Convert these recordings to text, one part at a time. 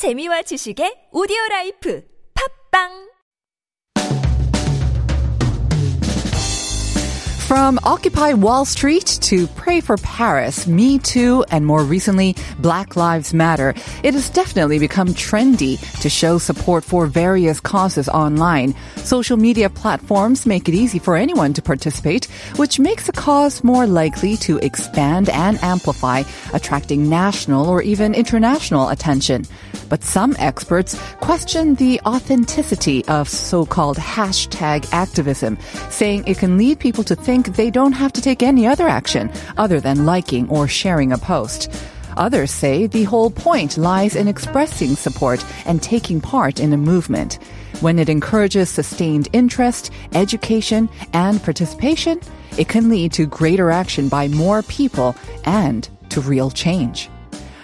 재미와 지식의 오디오 라이프. 팝빵 From Occupy Wall Street to Pray for Paris, Me Too, and more recently, Black Lives Matter, it has definitely become trendy to show support for various causes online. Social media platforms make it easy for anyone to participate, which makes a cause more likely to expand and amplify, attracting national or even international attention. But some experts question the authenticity of so-called hashtag activism, saying it can lead people to think they don't have to take any other action other than liking or sharing a post. Others say the whole point lies in expressing support and taking part in a movement. When it encourages sustained interest, education, and participation, it can lead to greater action by more people and to real change.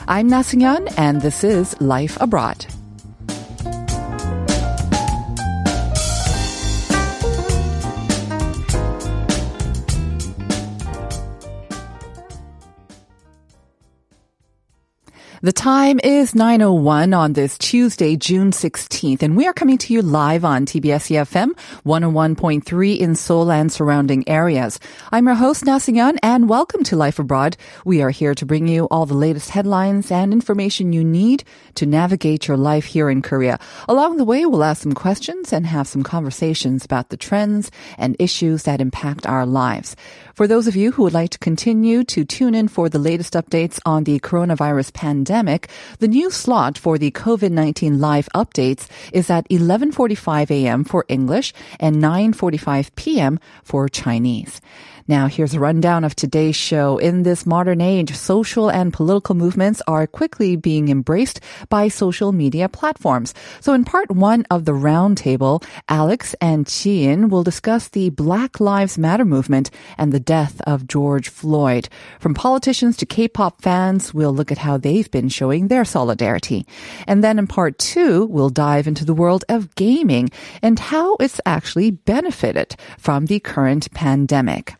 I'm Nasingyan, and this is Life Abroad. The time is 9.01 on this Tuesday, June 16th, and we are coming to you live on TBS EFM 101.3 in Seoul and surrounding areas. I'm your host, Nasingyan, and welcome to Life Abroad. We are here to bring you all the latest headlines and information you need to navigate your life here in Korea. Along the way, we'll ask some questions and have some conversations about the trends and issues that impact our lives. For those of you who would like to continue to tune in for the latest updates on the coronavirus pandemic, the new slot for the COVID-19 live updates is at 11:45 a.m. for English and 9:45 p.m. for Chinese. Now, here's a rundown of today's show. In this modern age, social and political movements are quickly being embraced by social media platforms. So in part one of the roundtable, Alex and Chien will discuss the Black Lives Matter movement and the death of George Floyd. From politicians to K-pop fans, we'll look at how they've been showing their solidarity. And then in part two, we'll dive into the world of gaming and how it's actually benefited from the current pandemic.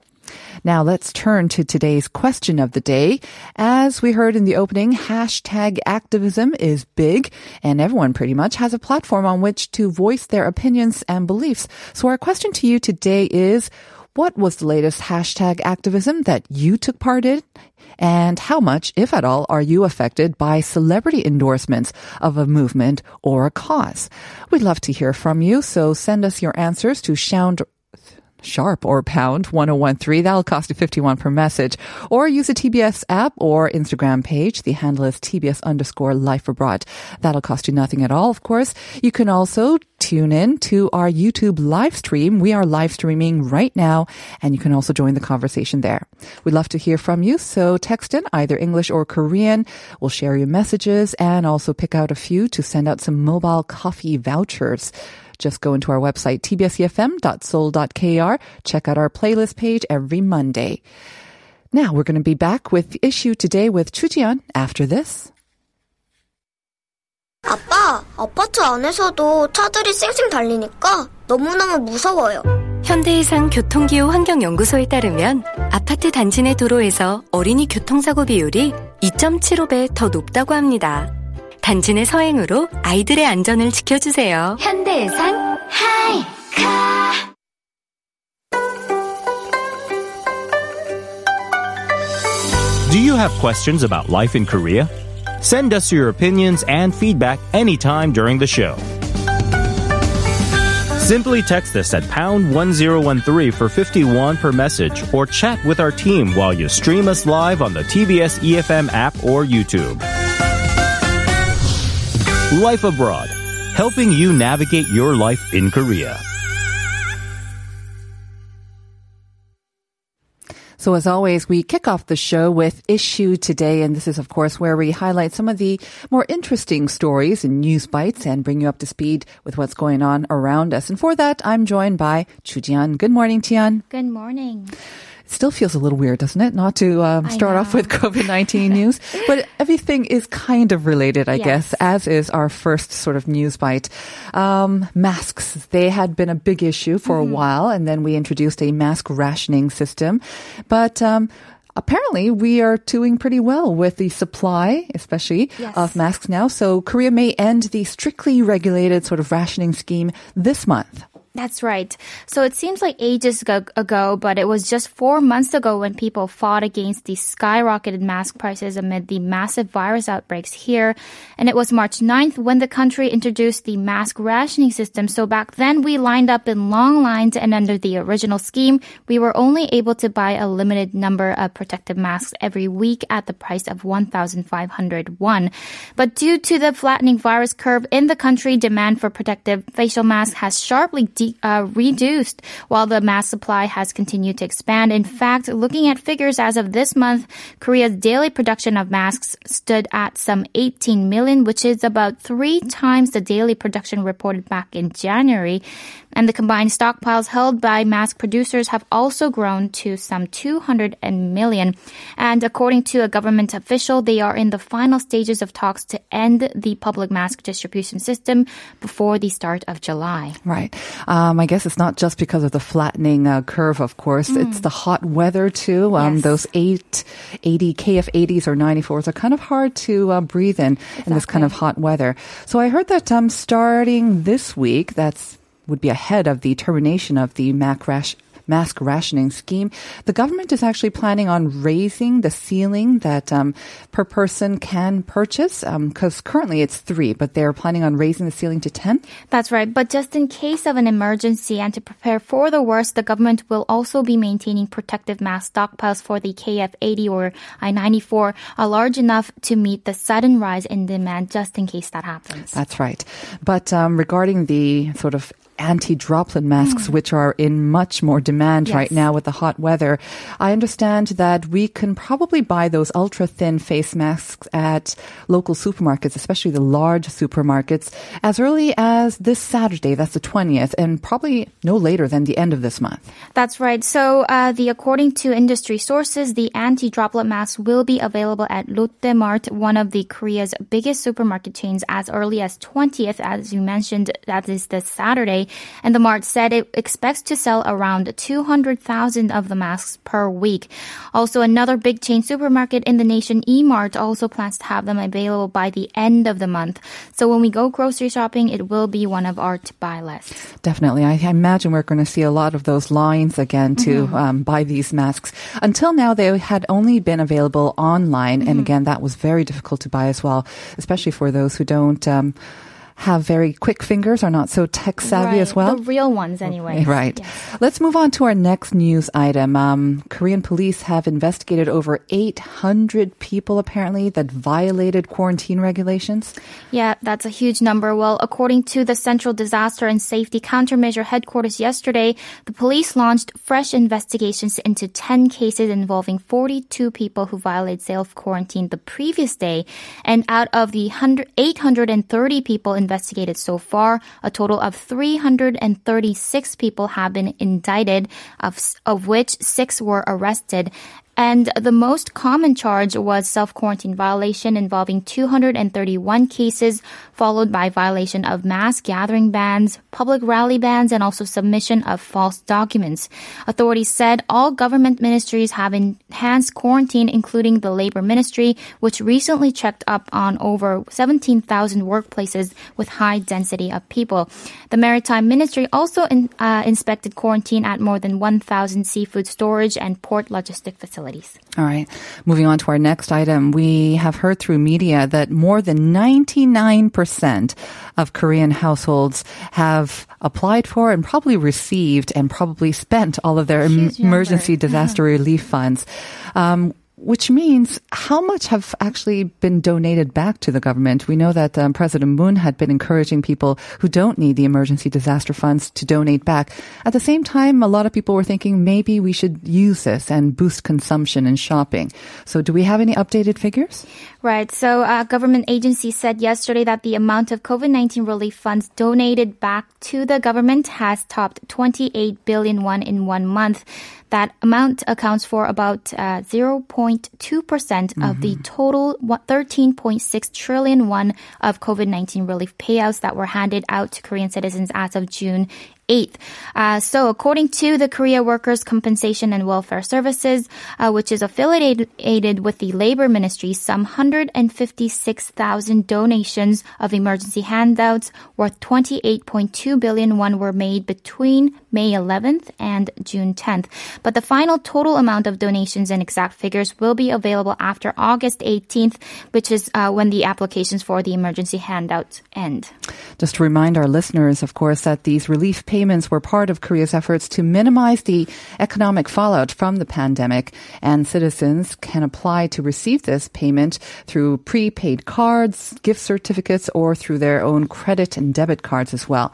Now let's turn to today's question of the day. As we heard in the opening, hashtag activism is big and everyone pretty much has a platform on which to voice their opinions and beliefs. So our question to you today is, what was the latest hashtag activism that you took part in? And how much, if at all, are you affected by celebrity endorsements of a movement or a cause? We'd love to hear from you, so send us your answers to sound sharp or pound 1013. That'll cost you 51 per message. Or use the TBS app or Instagram page. The handle is TBS underscore life abroad. That'll cost you nothing at all, of course. You can also tune in to our YouTube live stream. We are live streaming right now, and you can also join the conversation there. We'd love to hear from you, so text in either English or Korean. We'll share your messages and also pick out a few to send out some mobile coffee vouchers. Just go into our website, tbsefm.soul.kr. Check out our playlist page every Monday. Now we're going to be back with issue today with Chujian after this. 아빠, 아파트 안에서도 차들이 쌩쌩 달리니까 너무너무 무서워요. 현대해상 교통기후 환경연구소에 따르면 아파트 단지 내 도로에서 어린이 교통사고 비율이 2.75배 더 높다고 합니다. 단지 내 서행으로 아이들의 안전을 지켜주세요. 현대해상 하이카. Do you have questions about life in Korea? Send us your opinions and feedback anytime during the show. Simply text us at pound 1013 for 51 per message or chat with our team while you stream us live on the TBS EFM app or YouTube. Life Abroad, helping you navigate your life in Korea. So as always, we kick off the show with issue today, and this is of course where we highlight some of the more interesting stories and news bites and bring you up to speed with what's going on around us. And for that, I'm joined by Chu Jian. Good morning, Tian. Good morning. Still feels a little weird, doesn't it? Not to um, start off with COVID-19 news, but everything is kind of related, I Yes. guess, as is our first sort of news bite. Um, masks, they had been a big issue for Mm-hmm. a while, and then we introduced a mask rationing system. But um, apparently we are doing pretty well with the supply, especially Yes. of masks now. So Korea may end the strictly regulated sort of rationing scheme this month. That's right. So it seems like ages ago, but it was just four months ago when people fought against the skyrocketed mask prices amid the massive virus outbreaks here. And it was March 9th when the country introduced the mask rationing system. So back then we lined up in long lines and under the original scheme, we were only able to buy a limited number of protective masks every week at the price of 1,500 won. But due to the flattening virus curve in the country, demand for protective facial masks has sharply de- uh, reduced while the mask supply has continued to expand. In fact, looking at figures as of this month, Korea's daily production of masks stood at some 18 million, which is about three times the daily production reported back in January. And the combined stockpiles held by mask producers have also grown to some 200 million. And according to a government official, they are in the final stages of talks to end the public mask distribution system before the start of July. Right. Um, I guess it's not just because of the flattening uh, curve, of course. It's the hot weather too. Um, Yes. Those 880 KF80s or 94s are kind of hard to uh, breathe in in this kind of hot weather. So I heard that um, starting this week, that's would be ahead of the termination of the MAC rash, mask rationing scheme. The government is actually planning on raising the ceiling that um, per person can purchase because currently it's three, but they're planning on raising the ceiling to 10. That's right. But just in case of an emergency and to prepare for the worst, the government will also be maintaining protective mask stockpiles for the KF80 or I94 are large enough to meet the sudden rise in demand just in case that happens. That's right. But um, regarding the sort of anti-droplet masks, which are in much more demand right now with the hot weather, I understand that we can probably buy those ultra-thin face masks at local supermarkets, especially the large supermarkets, as early as this Saturday. That's the 20th, and probably no later than the end of this month. That's right. So, uh, the according to industry sources, the anti-droplet masks will be available at Lotte Mart, one of the Korea's biggest supermarket chains, as early as 20th, as you mentioned. That is this Saturday, and the Mart said it expects to sell around 200,000 of the masks per week. Also, another big chain supermarket in the nation, E-Mart, also plans to have them available by the end of the month. So, when we go grocery shopping, it will be one of our to buy lists. Definitely. I, imagine we're going to see a lot of those lines again to um, buy these masks. Until now, they had only been available online. And again, that was very difficult to buy as well, especially for those who don't um, have very quick fingers, are not so tech savvy as well. The real ones, anyway. Right. Yes. Let's move on to our next news item. Um, Korean police have investigated over 800 people apparently that violated quarantine regulations. Yeah, that's a huge number. Well, according to the Central Disaster and Safety Countermeasure Headquarters yesterday, the police launched fresh investigations into 10 cases involving 42 people who violated self-quarantine the previous day. And out of the 100 830 people investigated so far, a total of 336 people have been indicted, of, of which six were arrested. And the most common charge was self-quarantine violation involving 231 cases, followed by violation of mass gathering bans, public rally bans, and also submission of false documents. Authorities said all government ministries have enhanced quarantine, including the Labor Ministry, which recently checked up on over 17,000 workplaces with high density of people. The Maritime Ministry also in, uh, inspected quarantine at more than 1,000 seafood storage and port logistic facilities. All right. Moving on to our next item. We have heard through media that more than 99% of Korean households have applied for and probably received and probably spent all of their em- emergency disaster relief funds. Um, which means how much have actually been donated back to the government? We know that um, President Moon had been encouraging people who don't need the emergency disaster funds to donate back. At the same time, a lot of people were thinking maybe we should use this and boost consumption and shopping. So, do we have any updated figures? Right. So, uh, government agency said yesterday that the amount of COVID 19 relief funds donated back to the government has topped 28 billion won in one month. That amount accounts for about uh, 0.2% of the total 13.6 trillion won of COVID 19 relief payouts that were handed out to Korean citizens as of June 8th. Uh, so according to the Korea Workers' Compensation and Welfare Services, uh, which is affiliated with the Labor Ministry, some 156,000 donations of emergency handouts worth 28.2 billion won were made between May 11th and June 10th. But the final total amount of donations and exact figures will be available after August 18th, which is uh, when the applications for the emergency handouts end. Just to remind our listeners, of course, that these relief payments were part of Korea's efforts to minimize the economic fallout from the pandemic, and citizens can apply to receive this payment through prepaid cards, gift certificates, or through their own credit and debit cards as well.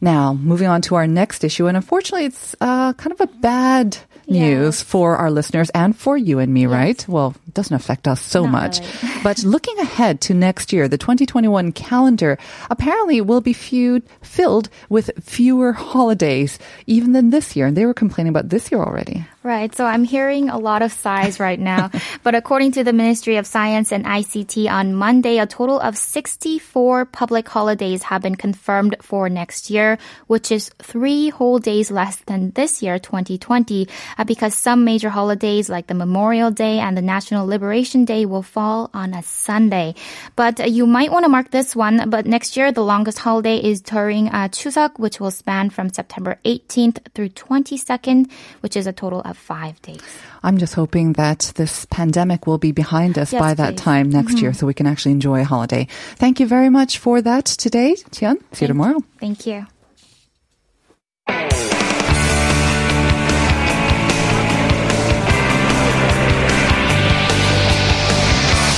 Now, moving on to our next issue, and unfortunately, it's uh, kind of a bad news for our listeners and for you and me, right? Well, it doesn't affect us so Not much. really. but looking ahead to next year, the 2021 calendar apparently will be few, filled with fewer holidays even than this year. And they were complaining about this year already. Right. So I'm hearing a lot of sighs right now. but according to the Ministry of Science and ICT on Monday, a total of 64 public holidays have been confirmed for next year, which is three whole days less than this year, 2020, uh, because some major holidays like the Memorial Day and the National Liberation Day will fall on a Sunday. But uh, you might want to mark this one. But next year, the longest holiday is during uh, Chuseok, which will span from September 18th through 22nd, which is a total of five days. I'm just hoping that this pandemic will be behind us Yes, by that please. time next year mm-hmm. so we can actually enjoy a holiday. Thank you very much for that today, Tian. See you tomorrow. Thank you.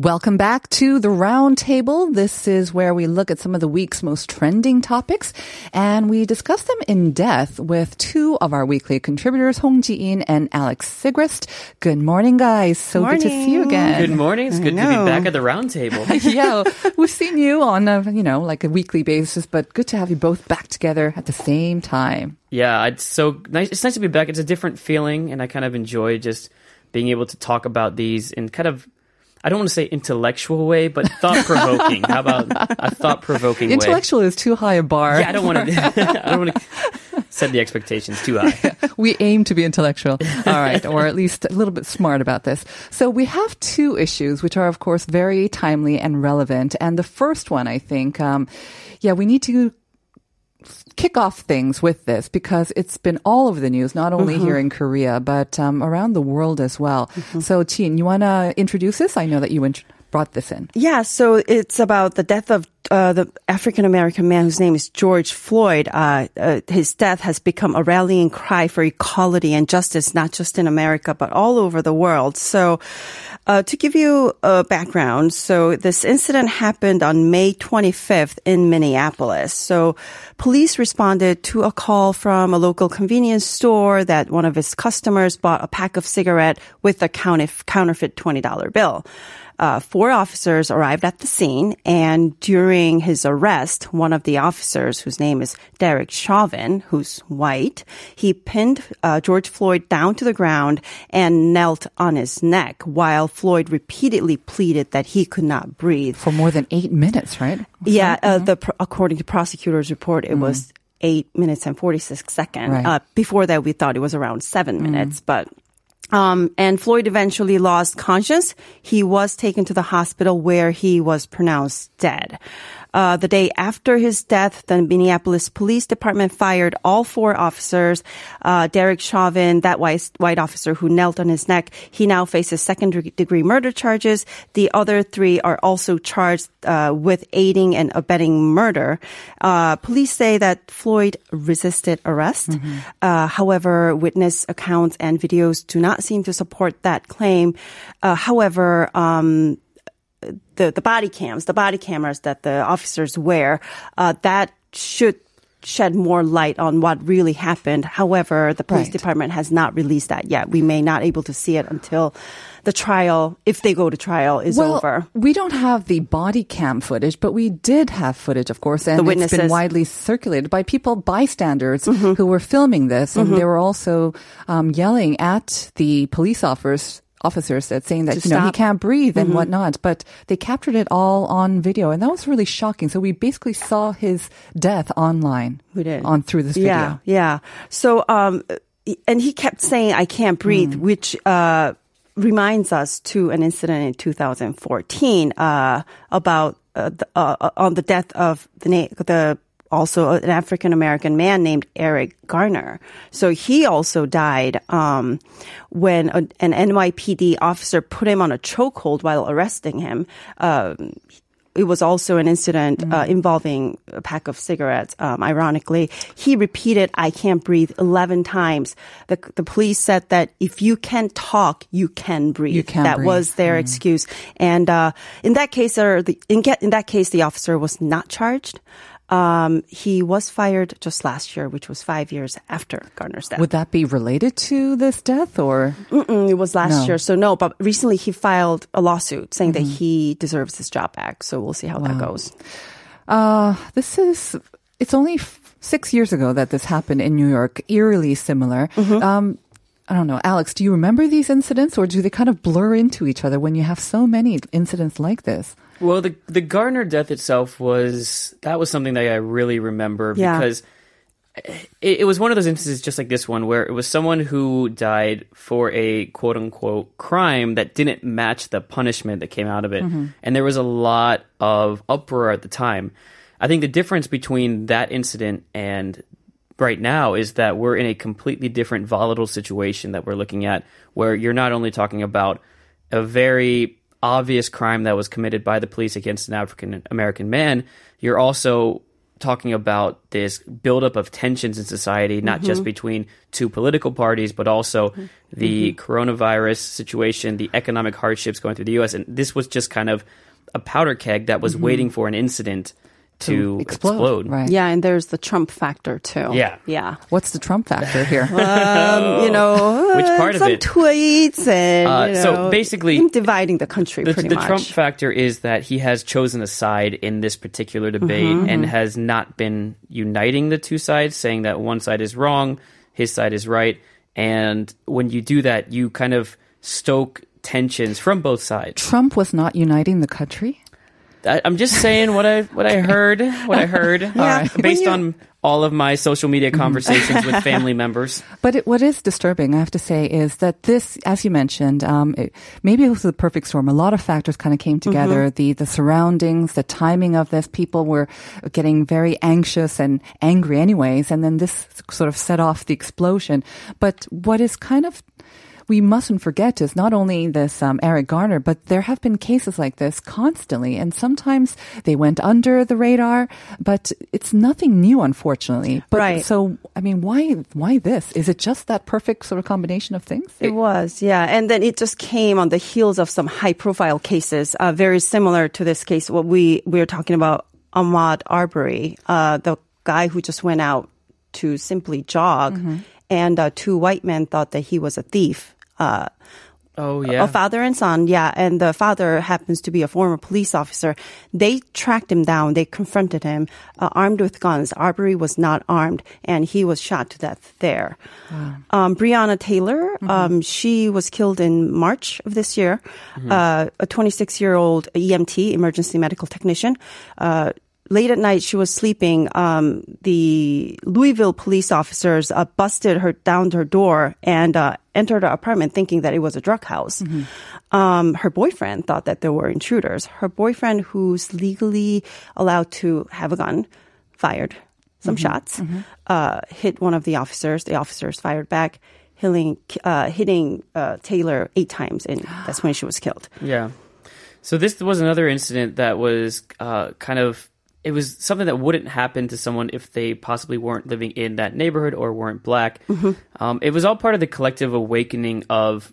Welcome back to the roundtable. This is where we look at some of the week's most trending topics and we discuss them in depth with two of our weekly contributors, Hong Ji-in and Alex Sigrist. Good morning, guys. So good to see you again. Good morning. It's good to be back at the roundtable. yeah, we've seen you on a, you know, like a weekly basis, but good to have you both back together at the same time. yeah, it's so nice. It's nice to be back. It's a different feeling, and I kind of enjoy just being able to talk about these and kind of. I don't want to say intellectual way, but thought provoking. How about a thought provoking way? Intellectual is too high a bar. Yeah, I don't want to. I don't want to set the expectations too high. we aim to be intellectual. All right. Or at least a little bit smart about this. So we have two issues, which are, of course, very timely and relevant. And the first one, I think, um, yeah, we need to kick off things with this because it's been all over the news, not only here in Korea, but um, around the world as well. So, Chin, you want to introduce this? I know that you int- brought this in. Yeah, so it's about the death of uh, the African American man whose name is George Floyd. Uh, uh, his death has become a rallying cry for equality and justice, not just in America, but all over the world. So, uh, to give you a background, so this incident happened on May 25th in Minneapolis. So, police responded to a call from a local convenience store that one of its customers bought a pack of cigarette with a counterfeit $20 bill. Uh, four officers arrived at the scene, and during his arrest, one of the officers, whose name is Derek Chauvin, who's white, he pinned uh, George Floyd down to the ground and knelt on his neck, while Floyd repeatedly pleaded that he could not breathe. For more than eight minutes, right? Yeah, uh, the according to prosecutors' report, it was eight minutes and forty six seconds. Right. Uh, before that, we thought it was around seven minutes, but. Um, and Floyd eventually lost conscience. He was taken to the hospital where he was pronounced dead. Uh, the day after his death, the Minneapolis Police Department fired all four officers. Uh, Derek Chauvin, that white, white officer who knelt on his neck, he now faces second degree murder charges. The other three are also charged uh, with aiding and abetting murder. Uh, police say that Floyd resisted arrest. Uh, however, witness accounts and videos do not seem to support that claim. Uh, however, um, the the body cams, the body cameras that the officers wear, uh, that should shed more light on what really happened. However, the police Right. department has not released that yet. We may not able to see it until the trial, if they go to trial, is well, over. we don't have the body cam footage, but we did have footage, of course, and The it's been. Mm-hmm. widely circulated by people, bystanders, who were filming this, and they were also um, yelling at the police officers. Officers that saying that you know he stop. Mm-hmm. can't breathe and whatnot, but they captured it all on video, and that was really shocking. So we basically saw his death online. We did. on through this video. yeah. So, um, and he kept saying, "I can't breathe," Hmm. which uh, reminds us to an incident in 2014 uh, about uh, the, uh, on the death of the na- the also an African American man named Eric Garner. So he also died um, when a, an NYPD officer put him on a chokehold while arresting him. Um, it was also an incident uh, involving a pack of cigarettes. Um, ironically, he repeated "I can't breathe" eleven times. The the police said that if you can talk, you can breathe. You can that breathe. was their excuse. And uh, in that case, or the, in in that case, the officer was not charged. Um, he was fired just last year, which was five years after Garner's death. Would that be related to this death, or Mm, it was last No. year, so no. But recently, he filed a lawsuit saying that he deserves his job back. So we'll see how that goes. Uh, this is, it's only f- six years ago that this happened in New York, eerily similar. Um, I don't know. Alex, do you remember these incidents or do they kind of blur into each other when you have so many incidents like this? Well, the the Gardner death itself was that was something that I really remember Yeah. because it, it was one of those instances just like this one where it was someone who died for a quote unquote crime that didn't match the punishment that came out of it, mm-hmm. and there was a lot of uproar at the time. I think the difference between that incident and right now is that we're in a completely different volatile situation that we're looking at where you're not only talking about a very obvious crime that was committed by the police against an African American man, you're also talking about this buildup of tensions in society, not just mm-hmm. between two political parties, but also mm-hmm. the mm-hmm. coronavirus situation, the economic hardships going through the U.S. And this was just kind of a powder keg that was waiting for an incident to, explode. Right. Yeah, and there's the Trump factor too. Yeah. yeah. What's the Trump factor here? Um, you know, Which uh, part of some it? tweets and Uh, you so basically- him dividing the country the, pretty the much. Trump factor is that he has chosen a side in this particular debate Mm-hmm. and has not been uniting the two sides, saying that one side is wrong, his side is right. And when you do that, you kind of stoke tensions from both sides. Trump was not uniting the country? I, I'm just saying what I what I heard, what I heard, Yeah. uh, based on all of my social media conversations with family members. But it, what is disturbing, I have to say, is that this, as you mentioned, um, it, maybe it was the perfect storm. A lot of factors kind of came together. The the surroundings, the timing of this. People were getting very anxious and angry, anyways, and then this sort of set off the explosion. But what is kind of we mustn't forget is not only this um, Eric Garner, but there have been cases like this constantly, and sometimes they went under the radar. But it's nothing new, unfortunately. But Right. So, I mean, why why this? Is it just that perfect sort of combination of things? It was, yeah. And then it just came on the heels of some high profile cases, uh, very similar to this case. What we, we were talking about Ahmaud Arbery, uh, the guy who just went out to simply jog and uh, two white men thought that he was a thief. Uh, Oh yeah, a father and son, yeah, and the father happens to be a former police officer. They tracked him down. They confronted him, uh, armed with guns. Arbery was not armed, and he was shot to death there. Um, Breonna Taylor, um, she was killed in March of this year. Uh, a 26 year old EMT, emergency medical technician. Uh, late at night, she was sleeping. Um, the Louisville police officers uh, busted her down to her door and uh, entered her apartment thinking that it was a drug house. Um, her boyfriend thought that there were intruders. Her boyfriend, who's legally allowed to have a gun, fired some shots, uh, hit one of the officers. The officers fired back, hitting, uh, hitting uh, Taylor eight times, and that's when she was killed. Yeah. So this was another incident that was uh, kind of it was something that wouldn't happen to someone if they possibly weren't living in that neighborhood or weren't black. Um, it was all part of the collective awakening of,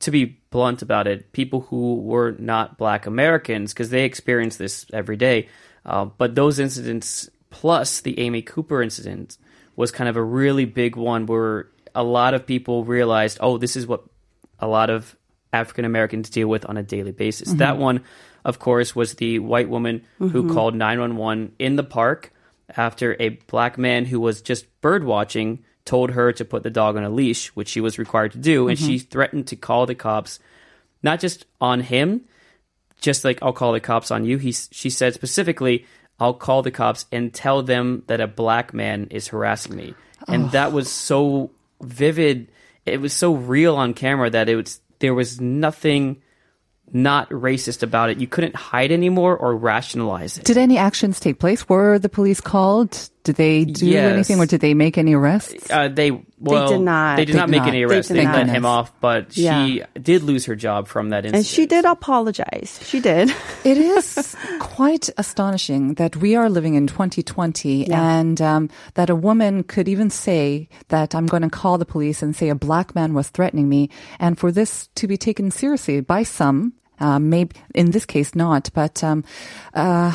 to be blunt about it, people who were not black Americans because they experience this every day. Uh, but those incidents plus the Amy Cooper incident was kind of a really big one where a lot of people realized, oh, this is what a lot of African Americans deal with on a daily basis. That one, of course, was the white woman who mm-hmm. called 911 in the park after a black man who was just bird watching told her to put the dog on a leash, which she was required to do, and she mm-hmm. threatened to call the cops, not just on him, just like I'll call the cops on you. He she said specifically, I'll call the cops and tell them that a black man is harassing me, and that was so vivid. It was so real on camera that it was there was nothing not racist about it. You couldn't hide anymore or rationalize it. Did any actions take place? Were the police called? Did they do Yes. anything or did they make any arrests? Uh, they well, did not. They did They not make not. any arrests. did They, let him off, but she did lose her job from that incident. And she did apologize. She did. It is quite astonishing that we are living in 2020 and um, that a woman could even say that I'm going to call the police and say a black man was threatening me, and for this to be taken seriously by some, uh, maybe in this case not, but. Um, uh,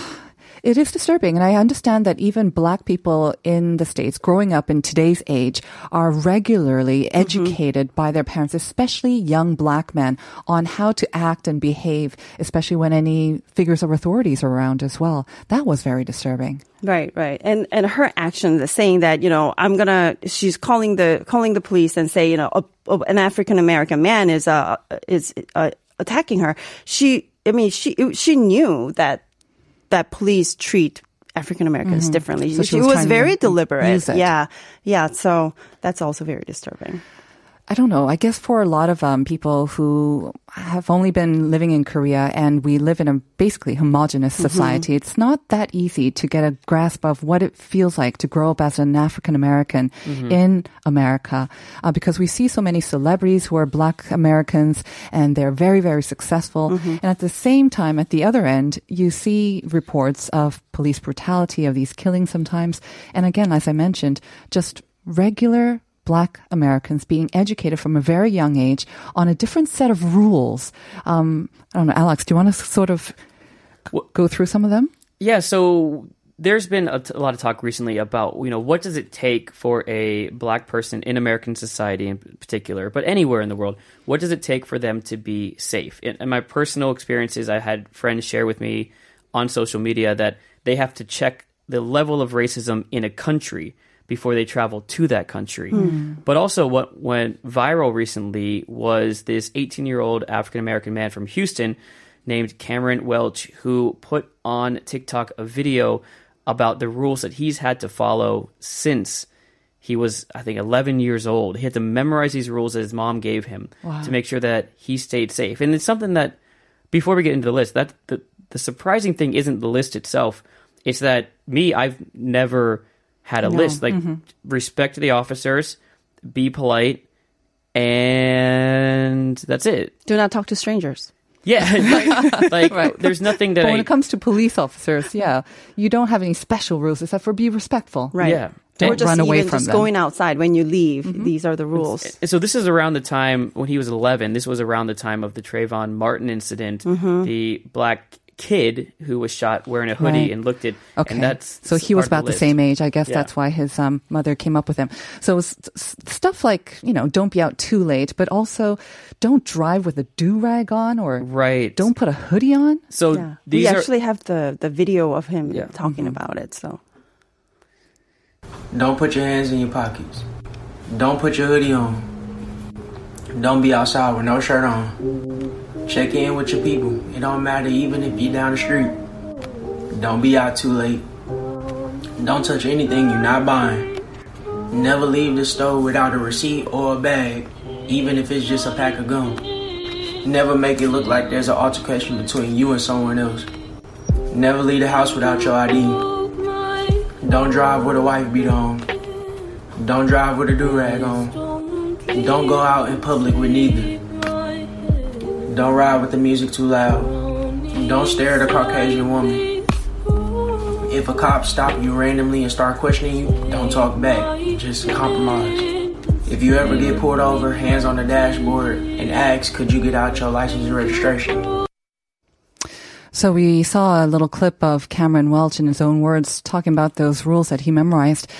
it is disturbing, and I understand that even black people in the States growing up in today's age are regularly educated by their parents, especially young black men, on how to act and behave, especially when any figures of authorities are around as well. That was very disturbing. Right, right. And and her actions, saying that you know I'm gonna, she's calling the calling the police and say you know a, a- an African American man is uh is uh, attacking her. She, I mean, she she knew that that police treat African Americans differently. Mm-hmm. So she she was was to very deliberate. Yeah, yeah. So that's also very disturbing. I don't know. I guess for a lot of um, people who have only been living in Korea and we live in a basically homogenous society, it's not that easy to get a grasp of what it feels like to grow up as an African American in America uh, because we see so many celebrities who are black Americans and they're very, very successful. And at the same time, at the other end, you see reports of police brutality, of these killings sometimes. And again, as I mentioned, just regular black Americans being educated from a very young age on a different set of rules. Um, I don't know, Alex, do you want to sort of go through some of them? Yeah, so there's been a, t- a lot of talk recently about, you know, what does it take for a black person in American society in particular, but anywhere in the world, what does it take for them to be safe? In, in my personal experiences, I had friends share with me on social media that they have to check the level of racism in a country before they travel to that country. Hmm. But also, what went viral recently was this 18 year old African American man from Houston named Cameron Welch who put on TikTok a video about the rules that he's had to follow since he was, I think, 11 years old. He had to memorize these rules that his mom gave him to make sure that he stayed safe. And it's something that, before we get into the list, that the, the surprising thing isn't the list itself. It's that me, I've never had a list. Like, respect the officers, be polite, and that's it. Do not talk to strangers. Yeah, like, like, there's nothing that But when it comes to police officers, yeah, you don't have any special rules except for be respectful. Right. Yeah. Or Don't just run away even from just them. going outside when you leave. These are the rules. And so this is around the time when he was 11. This was around the time of the Trayvon Martin incident. Mm-hmm. The black kid who was shot wearing a hoodie Right. and looked at. Okay. And that's so he was about the list. same age. I guess Yeah. that's why his um, mother came up with him. So s- s- stuff like, you know, don't be out too late, but also don't drive with a do rag on or Right. don't put a hoodie on. So Yeah. these we are. actually have the, the video of him Yeah. talking about it. So Don't put your hands in your pockets. Don't put your hoodie on. Don't be outside with no shirt on. Check in with your people. It don't matter even if you're down the street. Don't be out too late. Don't touch anything you're not buying. Never leave the store without a receipt or a bag, even if it's just a pack of gum. Never make it look like there's an altercation between you and someone else. Never leave the house without your ID. Don't drive with a wife beat on. Don't drive with a do-rag on. Don't go out in public with neither. Don't ride with the music too loud. Don't stare at a Caucasian woman. If a cop stop you randomly and start questioning you, don't talk back. Just compromise. If you ever get pulled over, hands on the dashboard, and ask, could you get out your license and registration? So we saw a little clip of Cameron Welch in his own words talking about those rules that he memorized.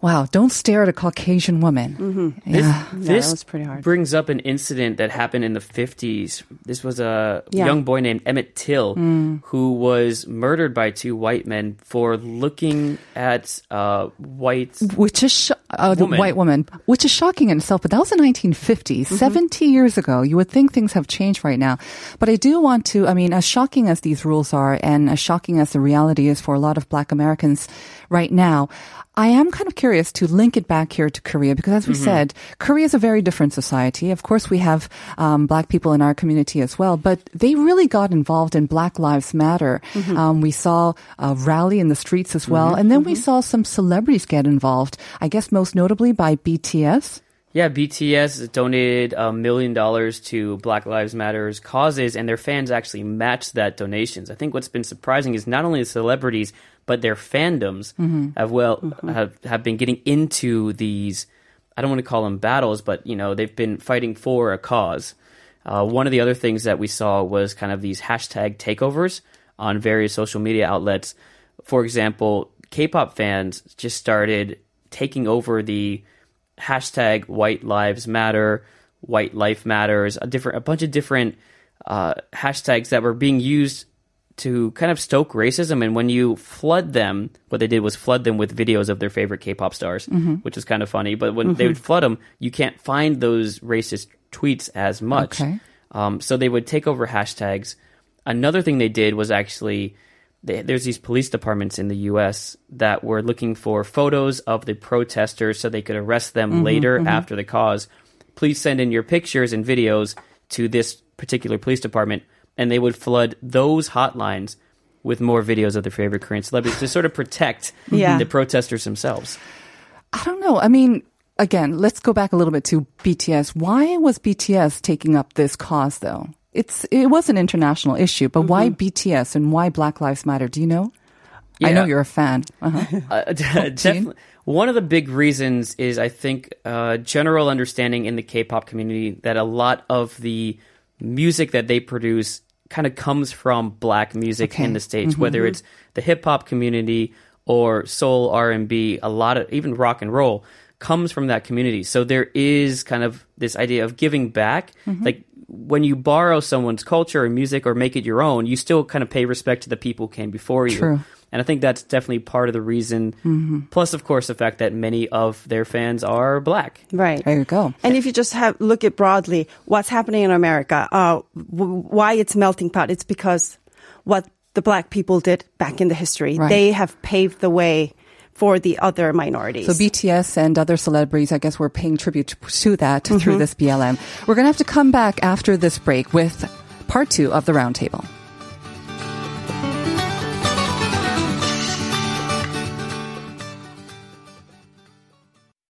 Wow, don't stare at a Caucasian woman. Mm-hmm. This, Yeah. this that was pretty hard. brings up an incident that happened in the 50s. This was a Yeah. young boy named Emmett Till Mm. who was murdered by two white men for looking at uh, white. Which is sh- uh, the Woman. white woman, which is shocking in itself. But that was the 1950s, 70 years ago. You would think things have changed right now. But I do want to, I mean, as shocking as these rules are and as shocking as the reality is for a lot of black Americans right now, I am kind of curious to link it back here to Korea because, as we said, Korea is a very different society. Of course, we have um, black people in our community as well, but they really got involved in Black Lives Matter. Um, we saw a rally in the streets as well, and then we saw some celebrities get involved. I guess most notably by BTS. Yeah, BTS donated a million dollars to Black Lives Matters causes, and their fans actually matched that donations. I think what's been surprising is not only the celebrities, but their fandoms have well have, have been getting into these. I don't want to call them battles, but you know they've been fighting for a cause. Uh, one of the other things that we saw was kind of these hashtag takeovers on various social media outlets. For example, K-pop fans just started taking over the hashtag White Lives Matter, White Life Matters, a different, a bunch of different uh, hashtags that were being used to kind of stoke racism. And when you flood them, what they did was flood them with videos of their favorite K-pop stars, mm-hmm. which is kind of funny. But when they mm-hmm. would flood them, you can't find those racist tweets as much. Okay. Um, so they would take over hashtags. Another thing they did was actually they, there's these police departments in the U.S. that were looking for photos of the protesters so they could arrest them mm-hmm, later after the cause. Please send in your pictures and videos to this particular police department, and they would flood those hotlines with more videos of their favorite Korean celebrities to sort of protect Yeah. the protesters themselves. I don't know. I mean, again, let's go back a little bit to BTS. Why was BTS taking up this cause though? It's it was an international issue, but why BTS and why Black Lives Matter? Do you know? I know you're a fan. Uh-huh. Uh, definitely. One of the big reasons is, I think, uh, general understanding in the K-pop community that a lot of the music that they produce kind of comes from black music Okay. in the states, mm-hmm. whether it's the hip hop community or soul R and B. A lot of even rock and roll comes from that community. So there is kind of this idea of giving back, mm-hmm. like. When you borrow someone's culture or music or make it your own, you still kind of pay respect to the people who came before you. True. And I think that's definitely part of the reason. Plus, of course, the fact that many of their fans are black. Right. There you go. And if you just have look at broadly what's happening in America, uh, w- why it's melting pot, it's because what the black people did back in the history. Right. They have paved the way for the other minorities. So BTS and other celebrities, I guess, were paying tribute to that through this BLM. We're going to have to come back after this break with part two of the roundtable.